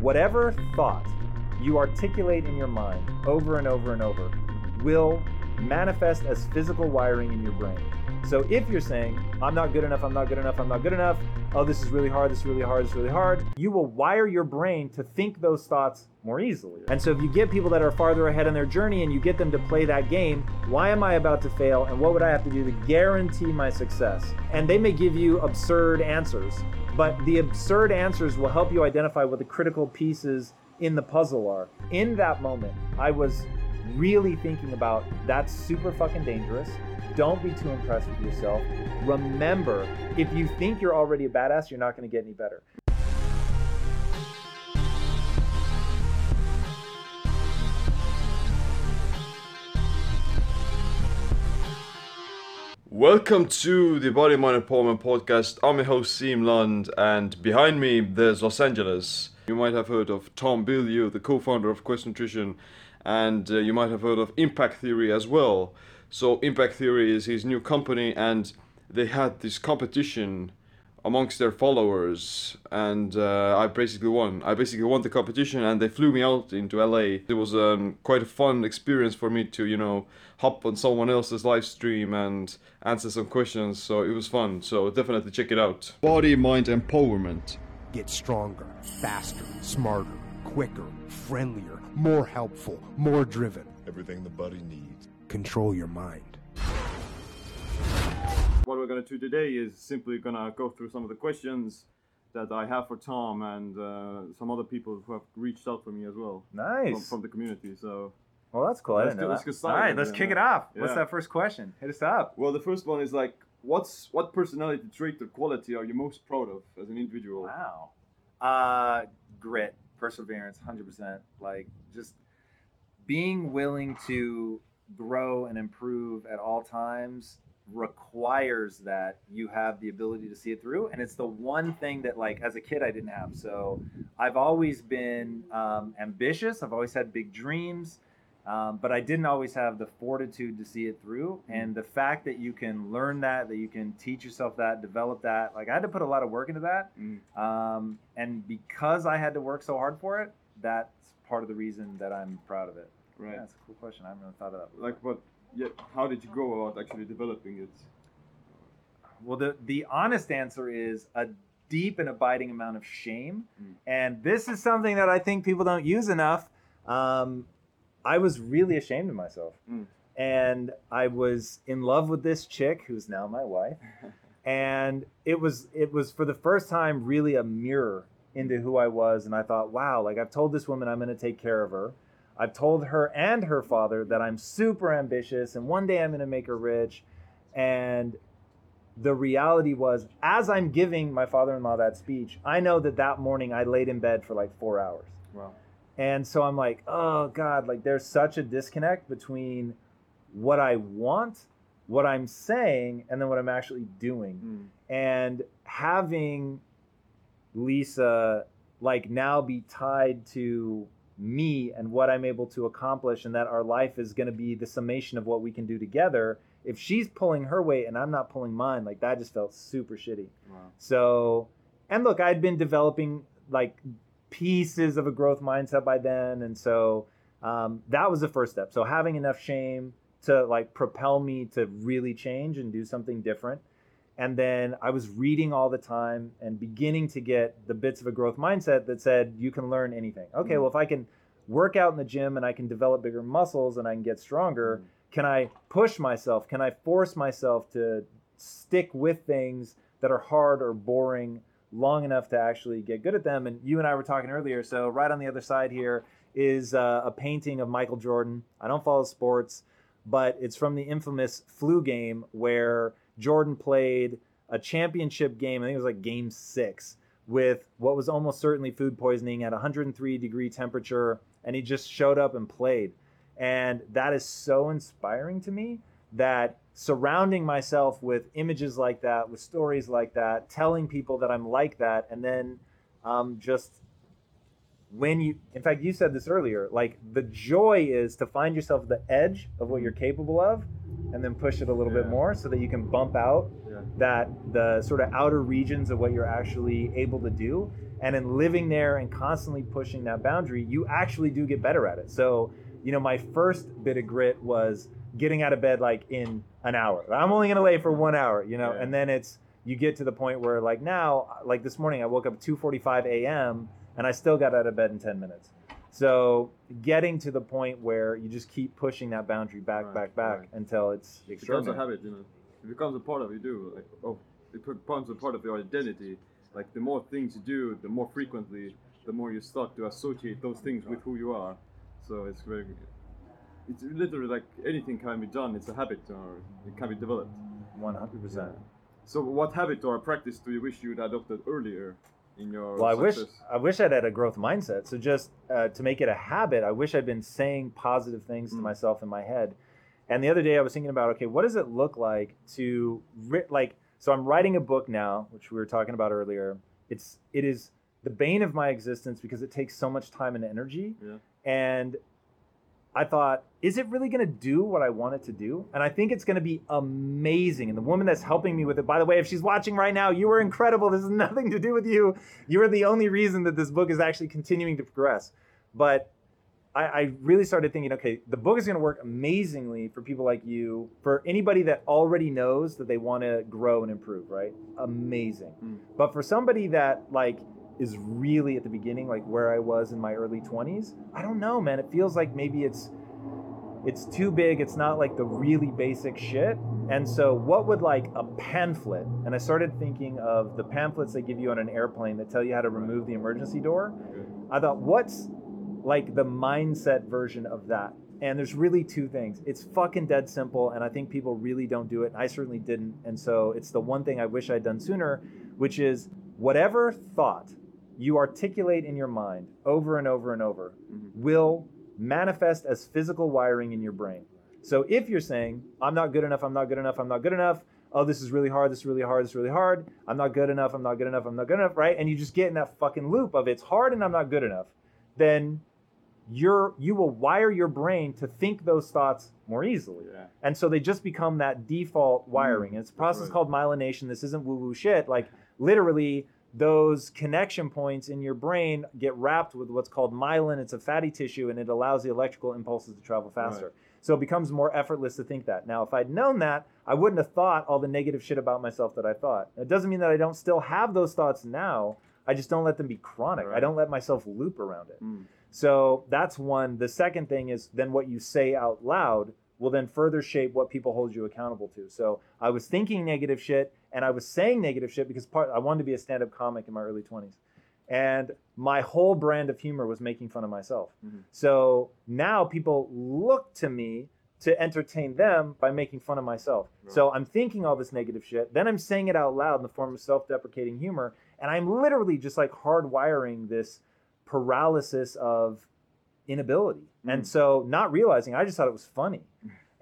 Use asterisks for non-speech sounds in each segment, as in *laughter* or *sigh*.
whatever thought you articulate in your mind over and over and over will manifest as physical wiring in your brain. So if you're saying, I'm not good enough, I'm not good enough, I'm not good enough, oh, this is really hard, this is really hard, this is really hard, you will wire your brain to think those thoughts more easily. And so if you get people that are farther ahead in their journey and you get them to play that game, why am I about to fail and what would I have to do to guarantee my success? And they may give you absurd answers, but the absurd answers will help you identify what the critical pieces in the puzzle are. In that moment, I was really thinking about that's super fucking dangerous. Don't be too impressed with yourself. Remember, if you think you're already a badass, you're not going to get any better. Welcome to the Body Mind Empowerment Podcast. I'm your host, Siim Lund, and behind me there's Los Angeles. You might have heard of Tom Bilyeu, the co founder of Quest Nutrition, and uh, you might have heard of Impact Theory as well. So, Impact Theory is his new company, and they had this competition amongst their followers, and uh, I basically won. I basically won the competition, and they flew me out into LA. It was um, quite a fun experience for me to, you know, hop on someone else's live stream and answer some questions. So it was fun. So definitely check it out. Body mind empowerment. Get stronger, faster, smarter, quicker, friendlier, more helpful, more driven. Everything the body needs. Control your mind. What we're gonna do today is simply gonna go through some of the questions that I have for Tom and uh, some other people who have reached out for me as well Nice. from, from the community. So well, that's cool. Let's get- let's get started All right, let's kick it man. off. What's that first question? Hit us up. Well, the first one is like, what's what personality trait or quality are you most proud of as an individual? Wow. Uh, grit, perseverance, hundred percent. Like just being willing to grow and improve at all times requires that you have the ability to see it through and it's the one thing that like as a kid i didn't have so i've always been um, ambitious i've always had big dreams um, but i didn't always have the fortitude to see it through and the fact that you can learn that that you can teach yourself that develop that like i had to put a lot of work into that Mm. um, and because I had to work so hard for it, that's part of the reason that I'm proud of it. Right. Yeah, that's a cool question. I haven't really thought of that. Like, what? Yeah. How did you go about actually developing it? Well, the the honest answer is a deep and abiding amount of shame, Mm. and this is something that I think people don't use enough. Um, I was really ashamed of myself, Mm. and I was in love with this chick who's now my wife, *laughs* and it was it was for the first time really a mirror into who I was, and I thought, wow, like I've told this woman I'm going to take care of her. I've told her and her father that I'm super ambitious and one day I'm going to make her rich. And the reality was, as I'm giving my father in law that speech, I know that that morning I laid in bed for like four hours. Wow. And so I'm like, oh God, like there's such a disconnect between what I want, what I'm saying, and then what I'm actually doing Mm. and having Lisa like now be tied to me and what I'm able to accomplish and that our life is going to be the summation of what we can do together if she's pulling her weight and I'm not pulling mine like that just felt super shitty Wow. so and look I'd been developing like pieces of a growth mindset by then and so um, that was the first step so having enough shame to like propel me to really change and do something different and then I was reading all the time and beginning to get the bits of a growth mindset that said you can learn anything. Okay, Mhm. well if I can work out in the gym and I can develop bigger muscles and I can get stronger, can I push myself? Can I force myself to stick with things that are hard or boring long enough to actually get good at them? And you and I were talking earlier, so right on the other side here is uh, a painting of Michael Jordan. I don't follow sports, but it's from the infamous flu game where Jordan played a championship game. I think it was like game six with what was almost certainly food poisoning at 103 degree temperature. And he just showed up and played. And that is so inspiring to me that surrounding myself with images like that, with stories like that, telling people that I'm like that, and then um, just when you, in fact, you said this earlier, like the joy is to find yourself at the edge of what you're capable of and then push it a little bit more so that you can bump out Yeah. that the sort of outer regions of what you're actually able to do. And in living there and constantly pushing that boundary you actually do get better at it. So you know my first bit of grit was getting out of bed like in an hour. I'm only going to lay for one hour you know? Yeah. and then it's you get to the point where like now like this morning i woke up at 2.45 a.m and i still got out of bed in 10 minutes so getting to the point where you just keep pushing that boundary back Right, back back right. until it's It becomes a habit, you know. It becomes a part of you do. Like, oh, it becomes a part of your identity. Like the more things you do, the more frequently, the more you start to associate those things with who you are. So it's very. It's literally like anything can be done. It's a habit, or it can be developed. 100% So, what habit or practice do you wish you'd adopted earlier in your Well, I wish? I wish I'd had a growth mindset. So just uh, to make it a habit, I wish I'd been saying positive things to Mm. myself in my head. And the other day, I was thinking about, okay, what does it look like to ri- like? So I'm writing a book now, which we were talking about earlier. It's it is the bane of my existence because it takes so much time and energy. Yeah. And I thought, is it really going to do what I want it to do? And I think it's going to be amazing. And the woman that's helping me with it, by the way, if she's watching right now, you were incredible. This has *laughs* nothing to do with you. You are the only reason that this book is actually continuing to progress. But I, I really started thinking, okay, the book is going to work amazingly for people like you, for anybody that already knows that they want to grow and improve, right? Amazing. Mm. But for somebody that like is really at the beginning, like where I was in my early 20s, I don't know, man. It feels like maybe it's it's too big. It's not like the really basic shit. And so, what would like a pamphlet? And I started thinking of the pamphlets they give you on an airplane that tell you how to remove the emergency door. I thought, what's like the mindset version of that? And there's really two things. It's fucking dead simple, and I think people really don't do it. I certainly didn't. And so it's the one thing I wish I'd done sooner, which is whatever thought you articulate in your mind over and over and over Mhm. will manifest as physical wiring in your brain. So if you're saying, I'm not good enough, I'm not good enough, I'm not good enough, oh, this is really hard, this is really hard, this is really hard, I'm not good enough, I'm not good enough, I'm not good enough, right? And you just get in that fucking loop of it's hard and I'm not good enough, then you're you will wire your brain to think those thoughts more easily. Yeah. And so they just become that default wiring. it's a process right. called myelination. This isn't woo woo shit. Like literally, those connection points in your brain get wrapped with what's called myelin. It's a fatty tissue and it allows the electrical impulses to travel faster. Right. So it becomes more effortless to think that. Now, if I'd known that, I wouldn't have thought all the negative shit about myself that I thought. It doesn't mean that I don't still have those thoughts now. I just don't let them be chronic. I don't let myself loop around it. Mm. So that's one. The second thing is then what you say out loud will then further shape what people hold you accountable to. So I was thinking negative shit and I was saying negative shit because part I wanted to be a stand-up comic in my early 20s. And my whole brand of humor was making fun of myself. Mhm. So now people look to me to entertain them by making fun of myself. Right. So I'm thinking all this negative shit, then I'm saying it out loud in the form of self-deprecating humor, and I'm literally just like hardwiring this paralysis of inability. And Mm. so not realizing, I just thought it was funny.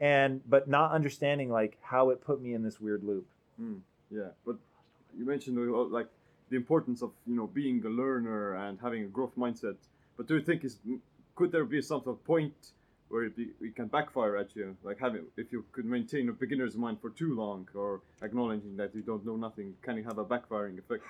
And but not understanding like how it put me in this weird loop. Mm, yeah, but you mentioned uh, like the importance of you know being a learner and having a growth mindset. But do you think is could there be some sort of point where it, be, it can backfire at you, like having if you could maintain a beginner's mind for too long, or acknowledging that you don't know nothing, can you have a backfiring effect?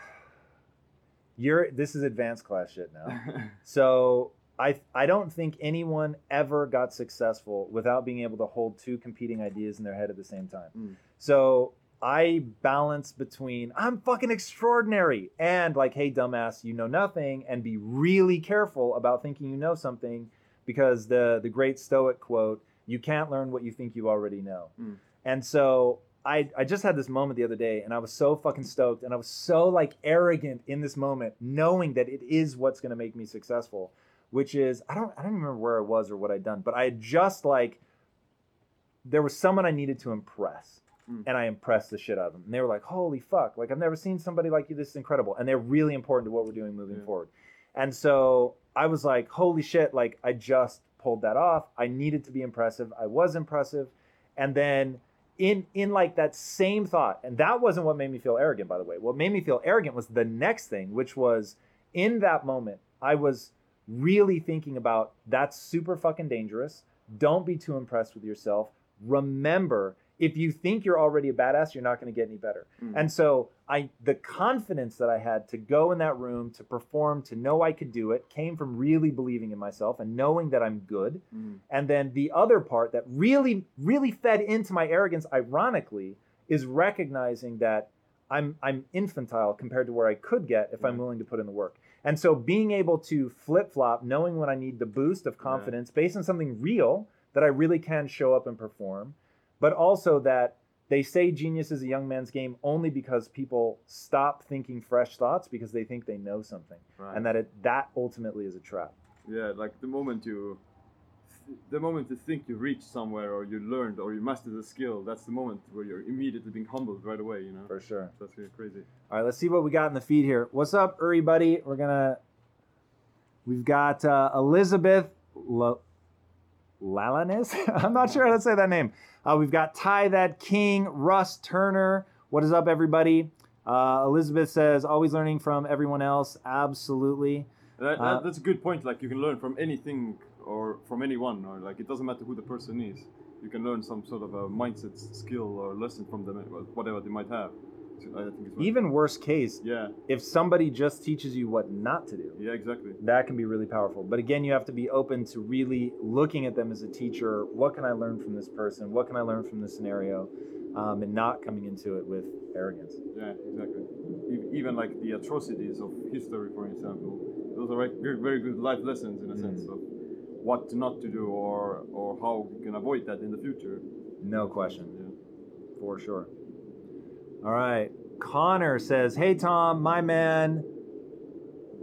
You're this is advanced class shit now. *laughs* So I I don't think anyone ever got successful without being able to hold two competing ideas in their head at the same time. Mm. So I balance between I'm fucking extraordinary and like, hey dumbass, you know nothing, and be really careful about thinking you know something because the the great Stoic quote, you can't learn what you think you already know. Mm. And so I, I just had this moment the other day and I was so fucking stoked and I was so like arrogant in this moment, knowing that it is what's gonna make me successful, which is I don't I don't remember where I was or what I'd done, but I had just like there was someone I needed to impress. Mm. And I impressed the shit out of them. And they were like, holy fuck, like I've never seen somebody like you. This is incredible. And they're really important to what we're doing moving Yeah. forward. And so I was like, holy shit, like I just pulled that off. I needed to be impressive. I was impressive. And then in in like that same thought, and that wasn't what made me feel arrogant, by the way. What made me feel arrogant was the next thing, which was in that moment, I was really thinking about that's super fucking dangerous. Don't be too impressed with yourself. Remember, if you think you're already a badass, you're not going to get any better. Mm. And so I the confidence that I had to go in that room to perform, to know I could do it, came from really believing in myself and knowing that I'm good. Mm. And then the other part that really, really fed into my arrogance, ironically, is recognizing that I'm I'm infantile compared to where I could get if I'm willing to put in the work. And so being able to flip flop, knowing when I need the boost of confidence based on something real that I really can show up and perform, but also that they say genius is a young man's game only because people stop thinking fresh thoughts because they think they know something, Right. and that it that ultimately is a trap. Yeah, like the moment you, the moment you think you reached somewhere or you learned or you mastered a skill, that's the moment where you're immediately being humbled right away. You know, For sure. that's really crazy. All right, let's see what we got in the feed here. What's up, Uri buddy? We're gonna. We've got uh, Elizabeth L- Lalanis. *laughs* I'm not sure how to say that name. Uh, we've got Ty That King, Russ Turner. What is up, everybody? Uh, Elizabeth says, always learning from everyone else. Absolutely. And that, Uh, that, that's a good point. Like you can learn from anything or from anyone, or like it doesn't matter who the person is. You can learn some sort of a mindset skill or lesson from them, whatever they might have. So I think it's Even worst case, Yeah, if somebody just teaches you what not to do, yeah, exactly. that can be really powerful. But again, you have to be open to really looking at them as a teacher. What can I learn from this person? What can I learn from this scenario? Um, and not coming into it with arrogance. Yeah, exactly. Even like the atrocities of history, for example, those are very, very good life lessons in a sense Mm. of what not to do or or how you can avoid that in the future. No question, Yeah. for sure. All right. Connor says, Hey, Tom, my man,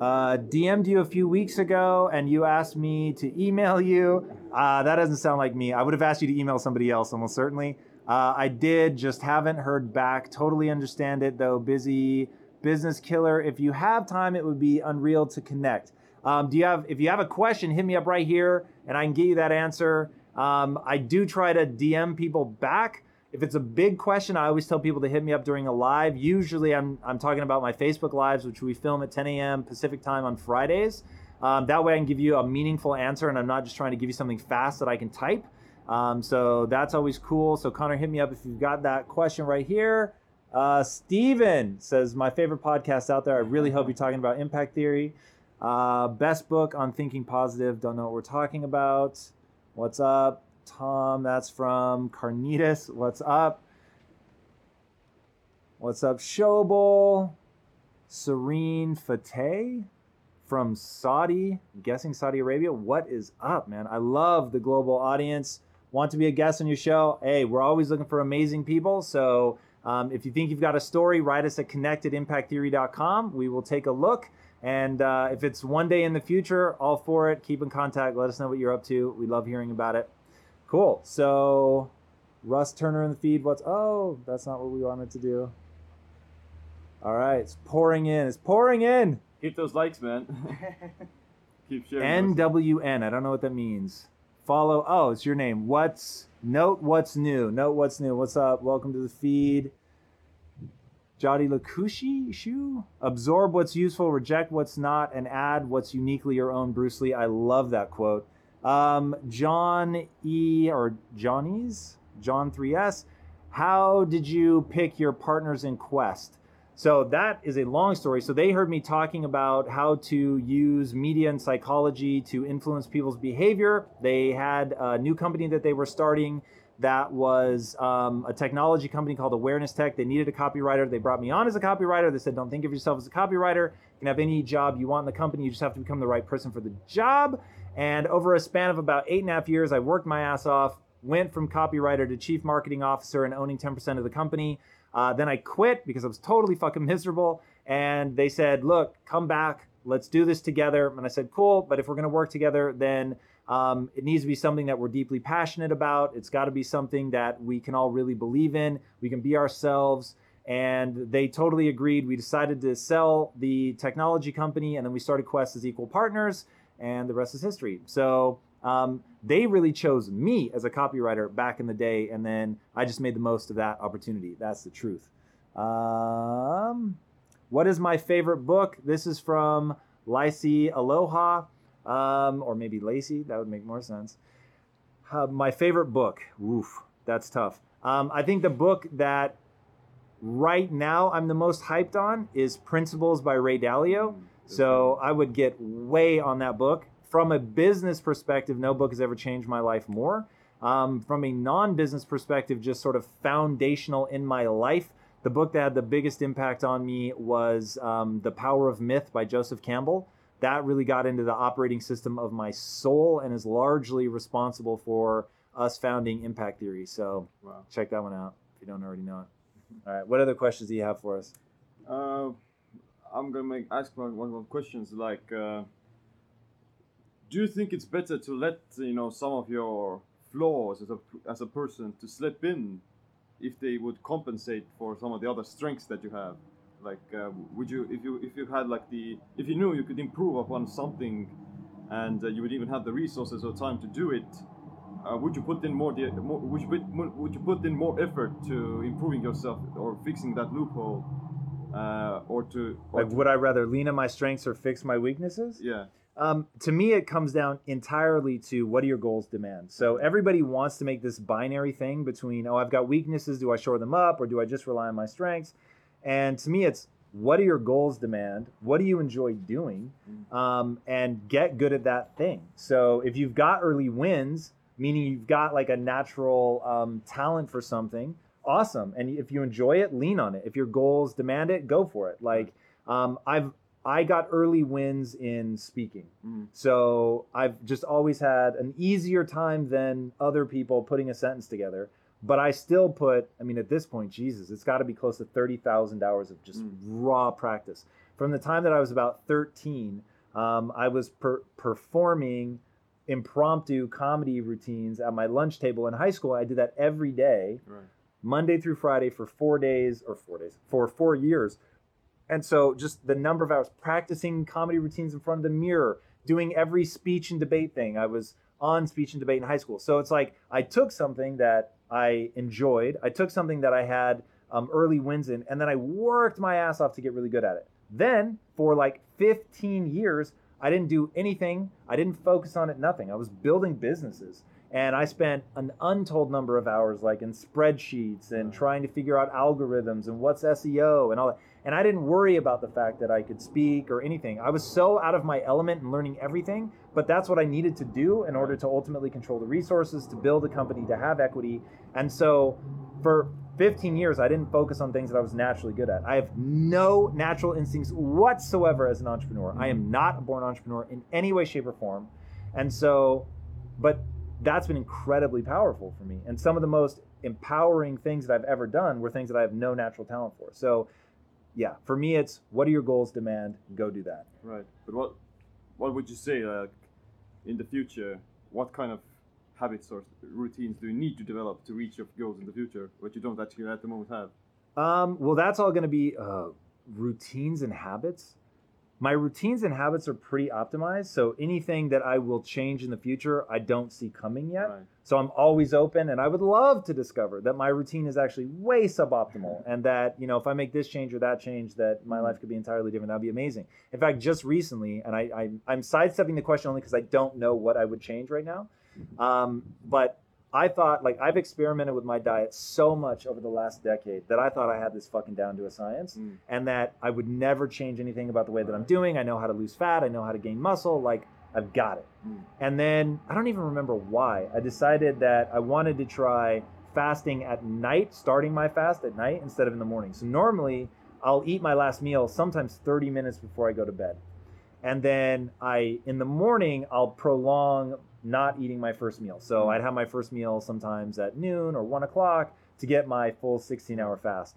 uh, DM'd you a few weeks ago and you asked me to email you. Uh, that doesn't sound like me. I would have asked you to email somebody else almost certainly. Uh, I did, just haven't heard back. Totally understand it though. Busy business killer. If you have time, it would be unreal to connect. Um, do you have? If you have a question, hit me up right here, and I can get you that answer. Um, I do try to DM people back. If it's a big question, I always tell people to hit me up during a live. Usually, I'm I'm talking about my Facebook lives, which we film at 10 a.m. Pacific time on Fridays. Um, that way, I can give you a meaningful answer, and I'm not just trying to give you something fast that I can type. Um, so that's always cool. So Connor, hit me up if you've got that question right here. Uh, Steven says, My favorite podcast out there. I really hope you're talking about impact theory. Uh, best book on thinking positive. Don't know what we're talking about. What's up, Tom? That's from Carnitas. What's up? What's up, Showbowl? Serene Fateh from Saudi, I'm guessing Saudi Arabia. What is up, man? I love the global audience. Want to be a guest on your show? Hey, we're always looking for amazing people. So um, if you think you've got a story, write us at connectedimpacttheory.com. We will take a look. And uh, if it's one day in the future, all for it. Keep in contact. Let us know what you're up to. We love hearing about it. Cool. So, Russ Turner in the feed. What's. Oh, that's not what we wanted to do. All right. It's pouring in. It's pouring in. Hit those likes, man. *laughs* Keep sharing. those. NWN. I don't know what that means. Follow. Oh, it's your name. What's. Note what's new. Note what's new. What's up? Welcome to the feed. Jody Lakushi Shu. Absorb what's useful, reject what's not, and add what's uniquely your own. Bruce Lee. I love that quote. Um, John E. or Johnny's John 3S. How did you pick your partners in Quest? So that is a long story. So they heard me talking about how to use media and psychology to influence people's behavior. They had a new company that they were starting that was um, a technology company called Awareness Tech. They needed a copywriter. They brought me on as a copywriter. They said, don't think of yourself as a copywriter. You can have any job you want in the company. You just have to become the right person for the job. And over a span of about eight and a half years, I worked my ass off, went from copywriter to chief marketing officer and owning 10% of the company. Uh, then I quit because I was totally fucking miserable. And they said, look, come back. Let's do this together. And I said, cool. But if we're going to work together, then um, it needs to be something that we're deeply passionate about. It's got to be something that we can all really believe in. We can be ourselves. And they totally agreed. We decided to sell the technology company, and then we started Quest as equal partners, and the rest is history. So um, they really chose me as a copywriter back in the day, and then I just made the most of that opportunity. That's the truth. Um, what is my favorite book? This is from Lacey Aloha, um, or maybe Lacey. That would make more sense. Uh, my favorite book. Oof. that's tough. Um, I think the book that right now I'm the most hyped on is Principles by Ray Dalio. Mm, So I would get way on that book. From a business perspective, no book has ever changed my life more. Um, from a non business perspective, just sort of foundational in my life, the book that had the biggest impact on me was um, The Power of Myth by Joseph Campbell. That really got into the operating system of my soul and is largely responsible for us founding Impact Theory. So Wow. check that one out if you don't already know it. All right, what other questions do you have for us? Uh, I'm gonna make ask one one more questions like, uh, do you think it's better to let you know some of your flaws as a as a person to slip in, if they would compensate for some of the other strengths that you have? Like, uh, would you if you if you had like the if you knew you could improve upon something, and uh, you would even have the resources or time to do it, uh, would you put in more, the, more would you put would you put in more effort to improving yourself or fixing that loophole uh, or to or Like, to- would I rather lean on my strengths or fix my weaknesses? yeah Um, to me, it comes down entirely to what do your goals demand. So everybody wants to make this binary thing between, oh, I've got weaknesses. Do I shore them up or do I just rely on my strengths? And to me, it's what do your goals demand? What do you enjoy doing? Um, and get good at that thing. So if you've got early wins, meaning you've got like a natural um, talent for something, awesome. And if you enjoy it, lean on it. If your goals demand it, go for it. Like um, I've I got early wins in speaking. Mhm. So I've just always had an easier time than other people putting a sentence together. But I still put, I mean, at this point, Jesus, it's got to be close to 30,000 hours of just Mm. raw practice. From the time that I was about 13, um, I was per- performing impromptu comedy routines at my lunch table in high school. I did that every day. right Monday through Friday for four days or four days for four years. And so just the number of hours practicing comedy routines in front of the mirror, doing every speech and debate thing. I was on speech and debate in high school. So it's like I took something that I enjoyed, I took something that I had um, early wins in, and then I worked my ass off to get really good at it. Then for like 15 years, I didn't do anything. I didn't focus on it, nothing. I was building businesses. And I spent an untold number of hours like in spreadsheets and trying to figure out algorithms and what's SEO and all that. And I didn't worry about the fact that I could speak or anything. I was so out of my element and learning everything, but that's what I needed to do in order to ultimately control the resources, to build a company, to have equity. And so for 15 years, I didn't focus on things that I was naturally good at. I have no natural instincts whatsoever as an entrepreneur. I am not a born entrepreneur in any way, shape, or form. And so, but that's been incredibly powerful for me. And some of the most empowering things that I've ever done were things that I have no natural talent for. So, yeah, for me, it's what do your goals demand? Go do that. right but what what would you say like in the future what kind of habits or routines do you need to develop to reach your goals in the future which you don't actually at the moment have Um, well, that's all going to be uh, routines and habits. My routines and habits are pretty optimized. So anything that I will change in the future, I don't see coming yet. right So I'm always open, and I would love to discover that my routine is actually way suboptimal, *laughs* and that you know if I make this change or that change, that my life could be entirely different. That'd be amazing. In fact, just recently, and I, I I'm sidestepping the question only because I don't know what I would change right now. Um, but I thought like I've experimented with my diet so much over the last decade that I thought I had this fucking down to a science, Mm. and that I would never change anything about the way that I'm doing. I know how to lose fat. I know how to gain muscle. Like I've got it. Mm. And then I don't even remember why. I decided that I wanted to try fasting at night, starting my fast at night instead of in the morning. So normally I'll eat my last meal sometimes 30 minutes before I go to bed. And then I in the morning I'll prolong not eating my first meal. So I'd have my first meal sometimes at noon or one o'clock to get my full 16 hour fast.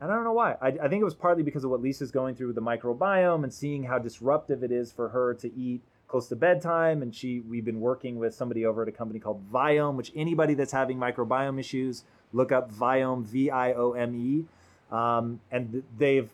And I don't know why. I, I think it was partly because of what Lisa's going through with the microbiome and seeing how disruptive it is for her to eat close to bedtime. And she, we've been working with somebody over at a company called Viome, which anybody that's having microbiome issues, look up Viome, V-I-O-M-E. Um, and they've,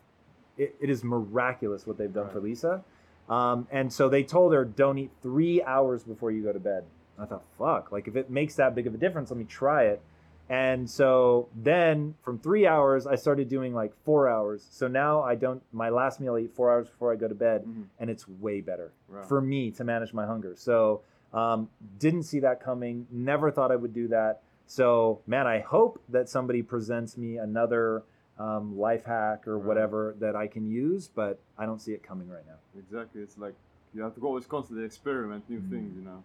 it, it is miraculous what they've done for Lisa. Um, and so they told her, don't eat three hours before you go to bed. I thought, fuck, like if it makes that big of a difference, let me try it. And so then from three hours, I started doing like four hours. So now I don't, my last meal I eat four hours before I go to bed, Mhm. and it's way better Right. for me to manage my hunger. So um, didn't see that coming, never thought I would do that. So, man, I hope that somebody presents me another um, life hack or Right. whatever that I can use, but I don't see it coming right now. Exactly. It's like you have to go always constantly experiment new Mm. things, you know.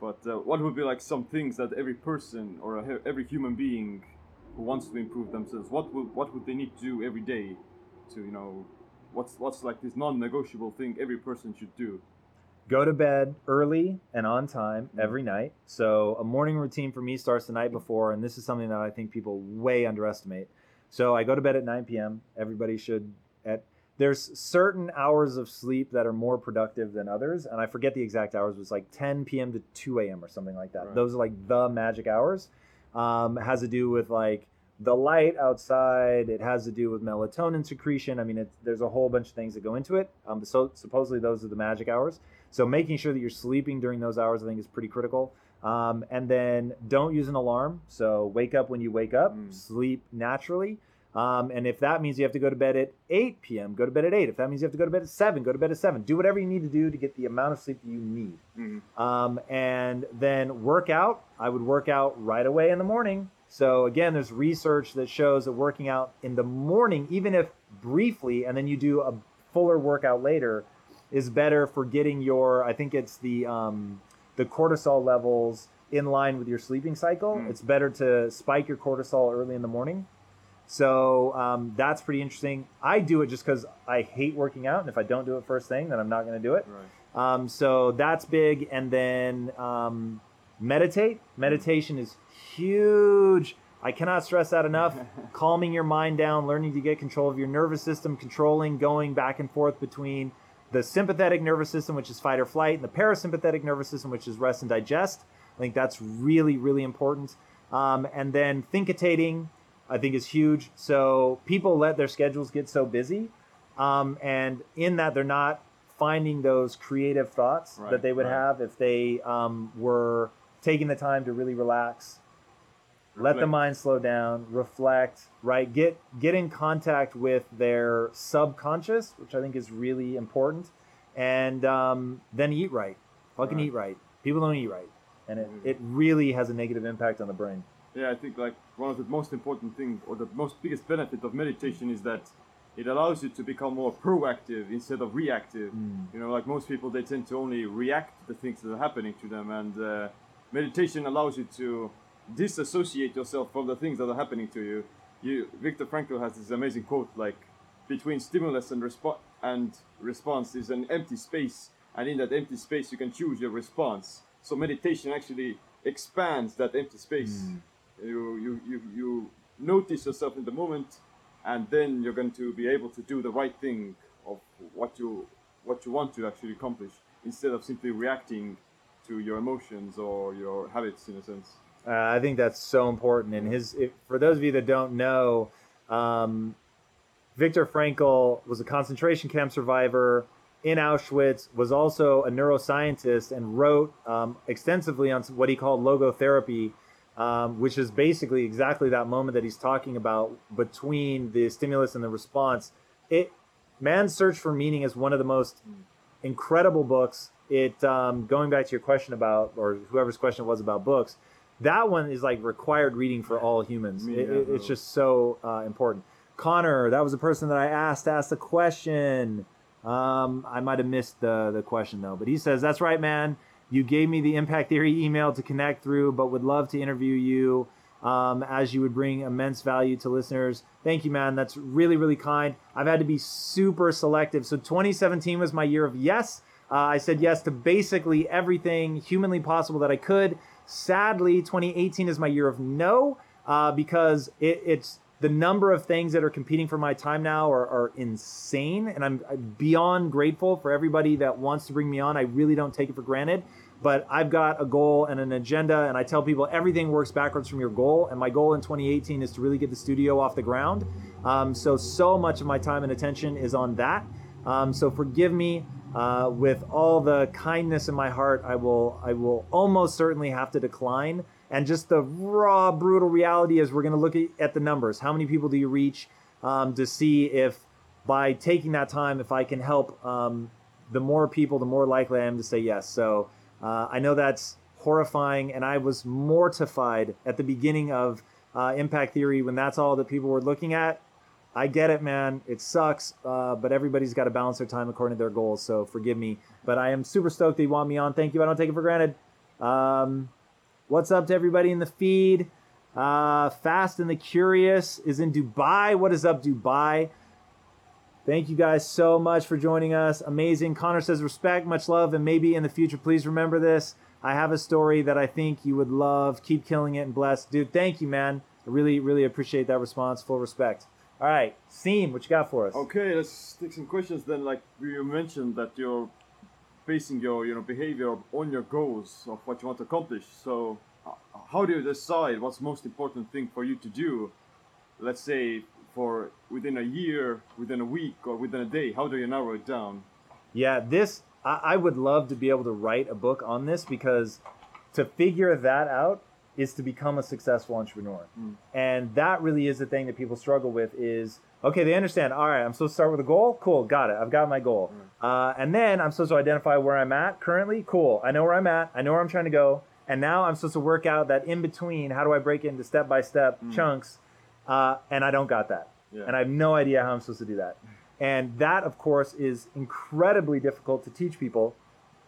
But uh, what would be like some things that every person or a, every human being who wants to improve themselves, what would what would they need to do every day to you know, what's what's like this non-negotiable thing every person should do? Go to bed early and on time Mhm. every night. So, a morning routine for me starts the night before, and this is something that I think people way underestimate. So, I go to bed at 9 p.m. Everybody should at there's certain hours of sleep that are more productive than others, and I forget the exact hours. It was like 10 p.m. to 2 a.m. or something like that. Right. Those are like the magic hours. Um, it has to do with like the light outside. It has to do with melatonin secretion. I mean, it's, there's a whole bunch of things that go into it. Um, so supposedly those are the magic hours. So making sure that you're sleeping during those hours, I think, is pretty critical. Um, and then don't use an alarm. So wake up when you wake up. Mm. Sleep naturally. Um, and if that means you have to go to bed at 8 p.m., go to bed at 8. If that means you have to go to bed at 7, go to bed at 7. Do whatever you need to do to get the amount of sleep you need. Mm-hmm. Um, and then work out. I would work out right away in the morning. So again, there's research that shows that working out in the morning, even if briefly, and then you do a fuller workout later, is better for getting your. I think it's the um, the cortisol levels in line with your sleeping cycle. Mm. It's better to spike your cortisol early in the morning. So um, that's pretty interesting. I do it just because I hate working out, and if I don't do it first thing, then I'm not going to do it. Right. Um, so that's big. And then um, meditate. Meditation is huge. I cannot stress that enough. *laughs* Calming your mind down, learning to get control of your nervous system, controlling going back and forth between the sympathetic nervous system, which is fight or flight, and the parasympathetic nervous system, which is rest and digest. I think that's really, really important. Um, and then thinkitating, I think, is huge. So people let their schedules get so busy. Um, and in that, they're not finding those creative thoughts Right, that they would right. have if they um, were taking the time to really relax, let the mind slow down, reflect, right? Get get in contact with their subconscious, which I think is really important, and um, then eat right. Fucking Right. eat right. People don't eat right, and it, Mhm. it really has a negative impact on the brain. Yeah, I think like one of the most important things or the most biggest benefit of meditation is that it allows you to become more proactive instead of reactive. Mm. You know, like most people, they tend to only react to the things that are happening to them, and uh, meditation allows you to disassociate yourself from the things that are happening to you. You, Viktor Frankl has this amazing quote like, "Between stimulus and response and response is an empty space, and in that empty space you can choose your response." So meditation actually expands that empty space. Mm. You, you, you, you notice yourself in the moment, and then you're going to be able to do the right thing of what you what you want to actually accomplish instead of simply reacting to your emotions or your habits in a sense. Uh, I think that's so important. And his, if, for those of you that don't know, um, Viktor Frankl was a concentration camp survivor in Auschwitz. Was also a neuroscientist and wrote um, extensively on what he called logotherapy, um, which is basically exactly that moment that he's talking about between the stimulus and the response. It, Man's Search for Meaning is one of the most incredible books. It um, going back to your question about, or whoever's question was about books, that one is like required reading for all humans. Me, It- it- it's just so uh, important. Connor, that was the person that I asked asked the question. Um, I might have missed the the question though, but he says that's right, man. You gave me the impact theory email to connect through, but would love to interview you um, as you would bring immense value to listeners. Thank you, man. That's really, really kind. I've had to be super selective. So 2017 was my year of yes. Uh, I said yes to basically everything humanly possible that I could. Sadly, 2018 is my year of no uh, because it, it's the number of things that are competing for my time now are, are insane. And I'm, I'm beyond grateful for everybody that wants to bring me on. I really don't take it for granted but I've got a goal and an agenda, and I tell people everything works backwards from your goal. And my goal in 2018 is to really get the studio off the ground. Um, so, so much of my time and attention is on that. Um, so, forgive me uh, with all the kindness in my heart. I will, I will almost certainly have to decline. And just the raw, brutal reality is, we're going to look at, the numbers. How many people do you reach um, to see if by taking that time, if I can help um, the more people, the more likely I am to say yes. So. Uh, I know that's horrifying, and I was mortified at the beginning of uh, Impact Theory when that's all that people were looking at. I get it, man. It sucks, uh, but everybody's got to balance their time according to their goals. So forgive me, but I am super stoked that you want me on. Thank you. I don't take it for granted. Um, what's up to everybody in the feed? Uh, Fast and the Curious is in Dubai. What is up, Dubai? Thank you guys so much for joining us. Amazing. Connor says respect, much love, and maybe in the future, please remember this. I have a story that I think you would love. Keep killing it and bless. Dude, thank you, man. I really, really appreciate that response. Full respect. All right, Siim, what you got for us? Okay, let's take some questions then. Like you mentioned that you're basing your you know behavior on your goals of what you want to accomplish. So uh, how do you decide what's most important thing for you to do? Let's say for within a year, within a week, or within a day. How do you narrow it down? Yeah, this I, I would love to be able to write a book on this because to figure that out is to become a successful entrepreneur. And that really is the thing that people struggle with is okay, they understand, all right, I'm supposed to start with a goal. Cool, got it. I've got my goal. Uh, and then I'm supposed to identify where I'm at currently. Cool. I know where I'm at. I know where I'm trying to go. And now I'm supposed to work out that in between. How do I break it into step by step chunks? Uh, and I don't got that. Yeah. And I have no idea how I'm supposed to do that. And that, of course, is incredibly difficult to teach people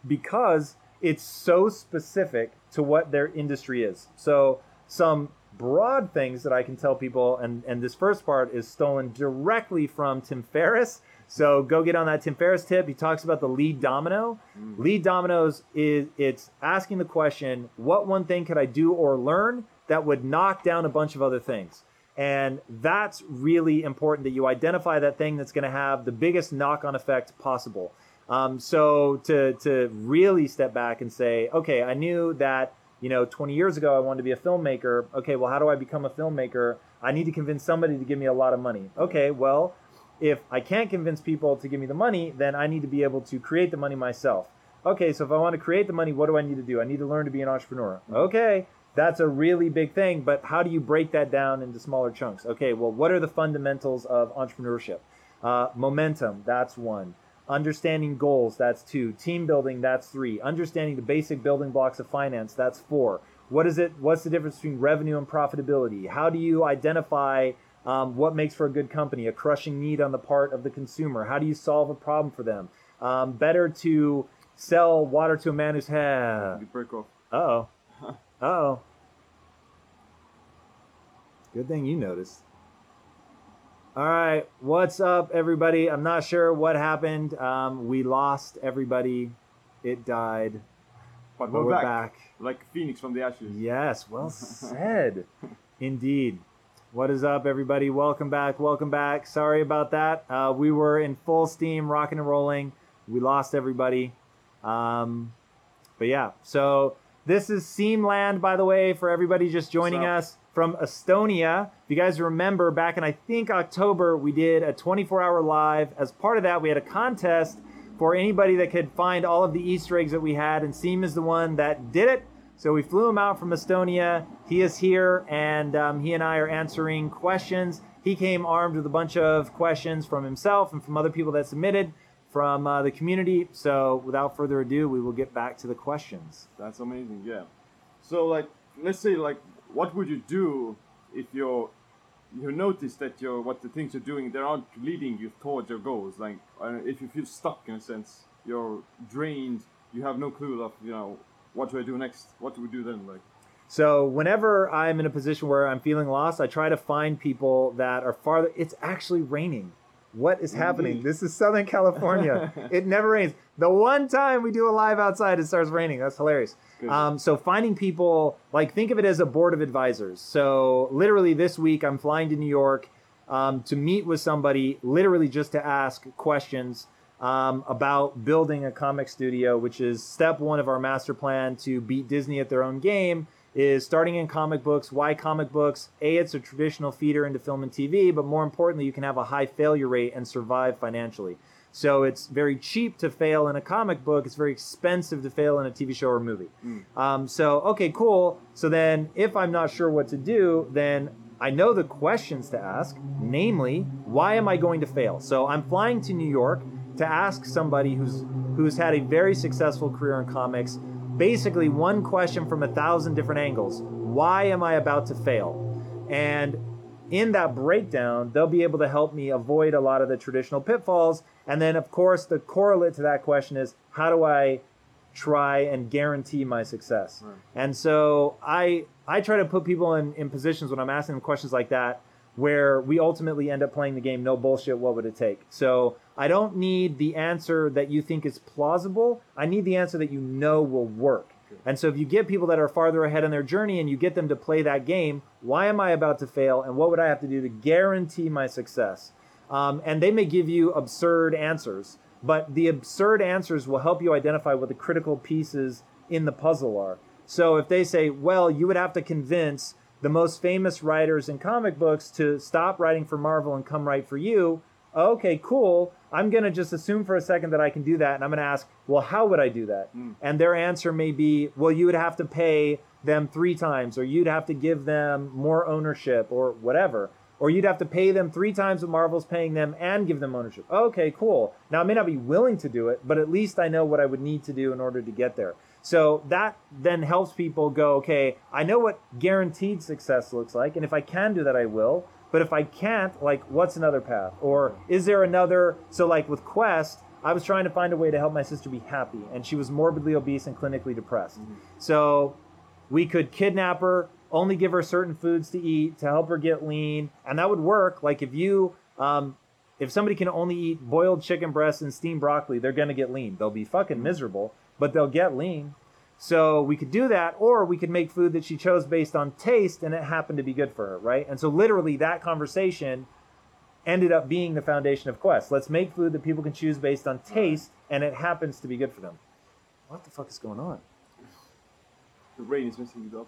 because it's so specific to what their industry is. So, some broad things that I can tell people, and, and this first part is stolen directly from Tim Ferriss. So go get on that Tim Ferriss tip. He talks about the lead domino. Mm. Lead dominoes is it's asking the question, what one thing could I do or learn that would knock down a bunch of other things? And that's really important that you identify that thing that's going to have the biggest knock on effect possible. Um, so to, to really step back and say, okay, I knew that, you know, 20 years ago I wanted to be a filmmaker. Okay, well, how do I become a filmmaker? I need to convince somebody to give me a lot of money. Okay, well, if I can't convince people to give me the money, then I need to be able to create the money myself. Okay, so if I want to create the money, what do I need to do? I need to learn to be an entrepreneur. Okay, that's a really big thing, but how do you break that down into smaller chunks? Okay, well, what are the fundamentals of entrepreneurship? Uh, momentum, that's one. Understanding goals, that's two. Team building, that's three. Understanding the basic building blocks of finance, that's four. What is it? What's the difference between revenue and profitability? How do you identify um, what makes for a good company? A crushing need on the part of the consumer. How do you solve a problem for them? Um, better to sell water to a man who's had. Break off. Uh oh. *laughs* Uh oh. Good thing you noticed. All right, what's up, everybody? I'm not sure what happened. Um, we lost everybody. It died. But But we're, back. back. like Phoenix from the ashes. Yes, well *laughs* said. Indeed. What is up, everybody? Welcome back. Welcome back. Sorry about that. Uh, we were in full steam, rocking and rolling. We lost everybody. Um, but yeah, so this is Siim Lund, by the way, for everybody just joining us from Estonia. If you guys remember, back in I think October, we did a 24 hour live. As part of that, we had a contest for anybody that could find all of the Easter eggs that we had, and Siim is the one that did it. So we flew him out from Estonia. He is here, and um, he and I are answering questions. He came armed with a bunch of questions from himself and from other people that submitted from uh, the community. So without further ado, we will get back to the questions. That's amazing, yeah. So like, let's say like, what would you do if you're you notice that your what the things you're doing they aren't leading you towards your goals? Like, uh, if you feel stuck in a sense, you're drained, you have no clue of you know what do I do next? What do we do then? Like, So whenever I'm in a position where I'm feeling lost, I try to find people that are farther. It's actually raining. What is happening? This is Southern California. *laughs* it never rains. The one time we do a live outside, it starts raining. That's hilarious. Um, so finding people, like think of it as a board of advisors. So literally this week, I'm flying to New York um, to meet with somebody, literally just to ask questions um, about building a comic studio, which is step one of our master plan to beat Disney at their own game. Is starting in comic books. Why comic books? A, it's a traditional feeder into film and TV, but more importantly, you can have a high failure rate and survive financially. So it's very cheap to fail in a comic book. It's very expensive to fail in a TV show or movie. Um, so okay, cool. So then, if I'm not sure what to do, then I know the questions to ask. Namely, why am I going to fail? So I'm flying to New York to ask somebody who's who's had a very successful career in comics. Basically one question from a thousand different angles. Why am I about to fail? And in that breakdown, they'll be able to help me avoid a lot of the traditional pitfalls. And then, of course, the correlate to that question is how do I try and guarantee my success? Right. And so I I try to put people in, in positions when I'm asking them questions like that where we ultimately end up playing the game no bullshit, what would it take? So I don't need the answer that you think is plausible. I need the answer that you know will work. And so if you get people that are farther ahead in their journey and you get them to play that game, why am I about to fail and what would I have to do to guarantee my success? Um, and they may give you absurd answers, but the absurd answers will help you identify what the critical pieces in the puzzle are. So if they say, well, you would have to convince the most famous writers in comic books to stop writing for Marvel and come write for you, okay, cool. I'm going to just assume for a second that I can do that. And I'm going to ask, well, how would I do that? Hmm. And their answer may be, well, you would have to pay them three times, or you'd have to give them more ownership, or whatever. Or you'd have to pay them three times what Marvel's paying them and give them ownership. Okay, cool. Now, I may not be willing to do it, but at least I know what I would need to do in order to get there. So that then helps people go, okay, I know what guaranteed success looks like. And if I can do that, I will. But if I can't, like, what's another path? Or is there another? So, like with Quest, I was trying to find a way to help my sister be happy, and she was morbidly obese and clinically depressed. So, we could kidnap her, only give her certain foods to eat to help her get lean, and that would work. Like if you, um, if somebody can only eat boiled chicken breasts and steamed broccoli, they're gonna get lean. They'll be fucking miserable, but they'll get lean. So we could do that, or we could make food that she chose based on taste, and it happened to be good for her, right? And so literally that conversation ended up being the foundation of Quest. Let's make food that people can choose based on taste, and it happens to be good for them. What the fuck is going on? The rain is messing it up.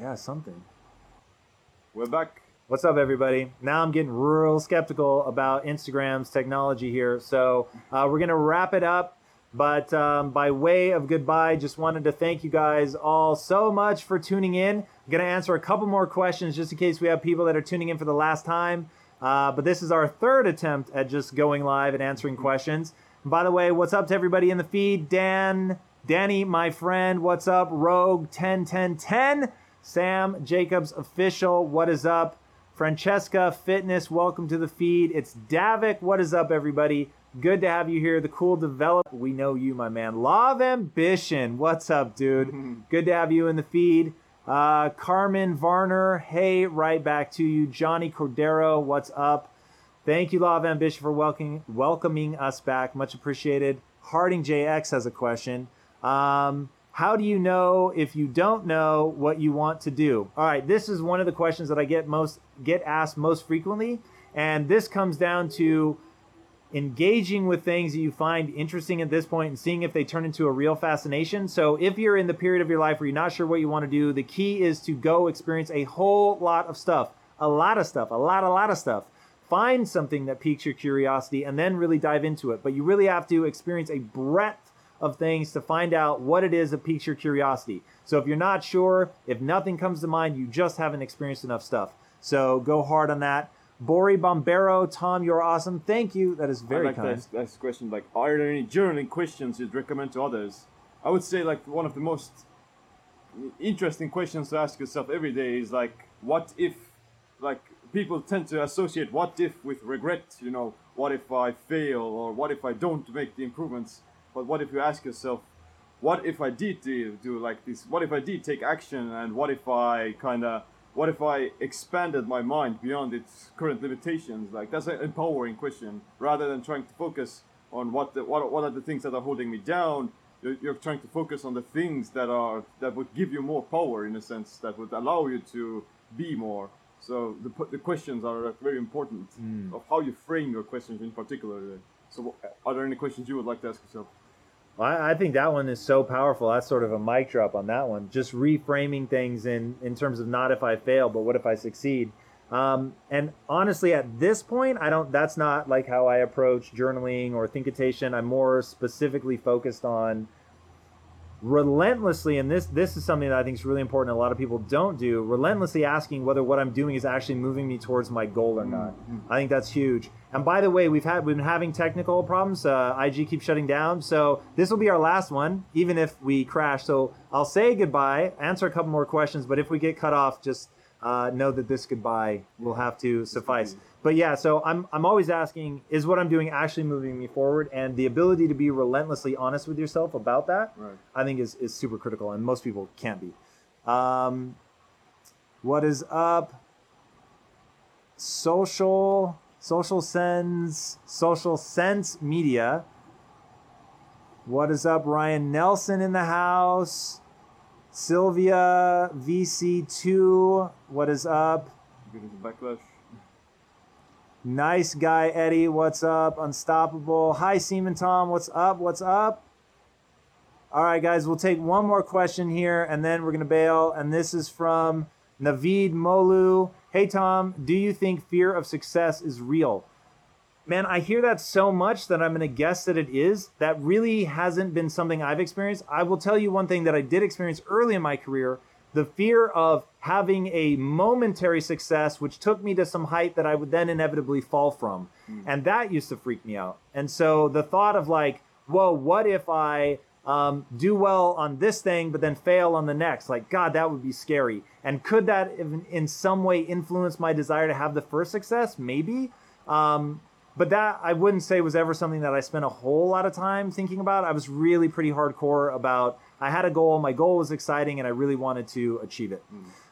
Yeah, something. We're back. What's up, everybody? Now I'm getting real skeptical about Instagram's technology here. So uh, we're going to wrap it up. But um, by way of goodbye, just wanted to thank you guys all so much for tuning in. I'm going to answer a couple more questions just in case we have people that are tuning in for the last time. Uh, but this is our third attempt at just going live and answering questions. And by the way, what's up to everybody in the feed? Dan, Danny, my friend, what's up? Rogue 101010, Sam Jacobs official, what is up? Francesca Fitness, welcome to the feed. It's Davik, what is up, everybody? Good to have you here. The cool develop. We know you, my man. Law of Ambition, what's up, dude? *laughs* Good to have you in the feed. Uh, Carmen Varner, hey, right back to you. Johnny Cordero, what's up? Thank you, Law of Ambition, for welcoming welcoming us back. Much appreciated. Harding JX has a question. Um, how do you know if you don't know what you want to do? All right, this is one of the questions that I get most get asked most frequently, and this comes down to engaging with things that you find interesting at this point and seeing if they turn into a real fascination. So, if you're in the period of your life where you're not sure what you want to do, the key is to go experience a whole lot of stuff, a lot of stuff, a lot, a lot of stuff. Find something that piques your curiosity and then really dive into it. But you really have to experience a breadth of things to find out what it is that piques your curiosity. So, if you're not sure, if nothing comes to mind, you just haven't experienced enough stuff. So, go hard on that. Bori Bombero, Tom, you're awesome. Thank you. That is very I like kind. That, that's question like, are there any journaling questions you'd recommend to others? I would say like one of the most interesting questions to ask yourself every day is like, what if? Like people tend to associate what if with regret. You know, what if I fail or what if I don't make the improvements? But what if you ask yourself, what if I did do, do like this? What if I did take action and what if I kind of what if I expanded my mind beyond its current limitations? Like that's an empowering question, rather than trying to focus on what the, what, what are the things that are holding me down. You're, you're trying to focus on the things that are that would give you more power in a sense that would allow you to be more. So the, the questions are very important hmm. of how you frame your questions in particular. So uh, are there any questions you would like to ask yourself? I, I think that one is so powerful. That's sort of a mic drop on that one. Just reframing things in in terms of not if I fail, but what if I succeed. Um, and honestly, at this point, I don't. That's not like how I approach journaling or thinkitation. I'm more specifically focused on relentlessly, and this this is something that I think is really important. A lot of people don't do. Relentlessly asking whether what I'm doing is actually moving me towards my goal or not. I think that's huge. And by the way, we've had we've been having technical problems. Uh, IG keeps shutting down, so this will be our last one, even if we crash. So I'll say goodbye, answer a couple more questions, but if we get cut off, just uh, know that this goodbye will have to suffice. But yeah, so I'm I'm always asking, is what I'm doing actually moving me forward? And the ability to be relentlessly honest with yourself about that, Right. I think is is super critical, and most people can't be. Um, what is up? Social Social Sense Social Sense Media. What is up, Ryan Nelson in the house? Sylvia VC2. What is up? Backlash. Nice guy Eddie. What's up? Unstoppable. Hi Seaman Tom. What's up? What's up? All right, guys, we'll take one more question here and then we're going to bail. And this is from Naveed Molu. Hey, Tom, do you think fear of success is real? Man, I hear that so much that I'm going to guess that it is. That really hasn't been something I've experienced. I will tell you one thing that I did experience early in my career the fear of having a momentary success, which took me to some height that I would then inevitably fall from. Hmm. And that used to freak me out. And so the thought of like, whoa, what if I um, do well on this thing, but then fail on the next? Like, God, that would be scary. And could that in, in some way influence my desire to have the first success? Maybe. Um, but that I wouldn't say was ever something that I spent a whole lot of time thinking about. I was really pretty hardcore about I had a goal, my goal was exciting, and I really wanted to achieve it.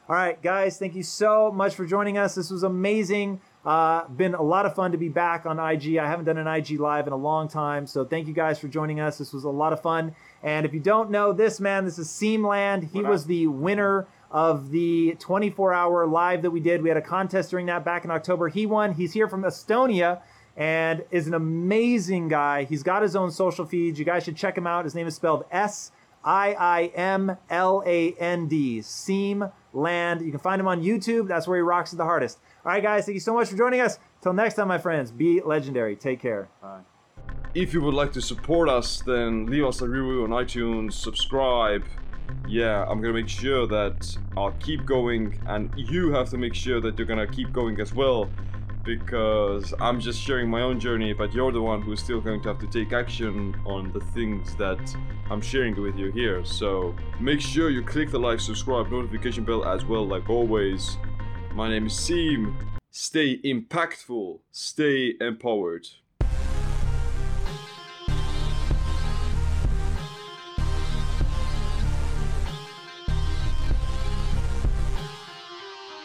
All right, guys, thank you so much for joining us. This was amazing. Uh, been a lot of fun to be back on IG. I haven't done an IG live in a long time, so thank you guys for joining us. This was a lot of fun. And if you don't know this man, this is Siim Land. He was the winner of the 24 hour live that we did. We had a contest during that back in October. He won. He's here from Estonia and is an amazing guy. He's got his own social feeds. You guys should check him out. His name is spelled S I I M L A N D. Siim Land. You can find him on YouTube. That's where he rocks it the hardest. All right, guys. Thank you so much for joining us. Till next time, my friends. Be legendary. Take care. Bye. If you would like to support us, then leave us a review on iTunes, subscribe. Yeah, I'm gonna make sure that I'll keep going, and you have to make sure that you're gonna keep going as well. Because I'm just sharing my own journey, but you're the one who's still going to have to take action on the things that I'm sharing with you here. So make sure you click the like, subscribe, notification bell as well, like always. My name is Siim. Stay impactful, stay empowered.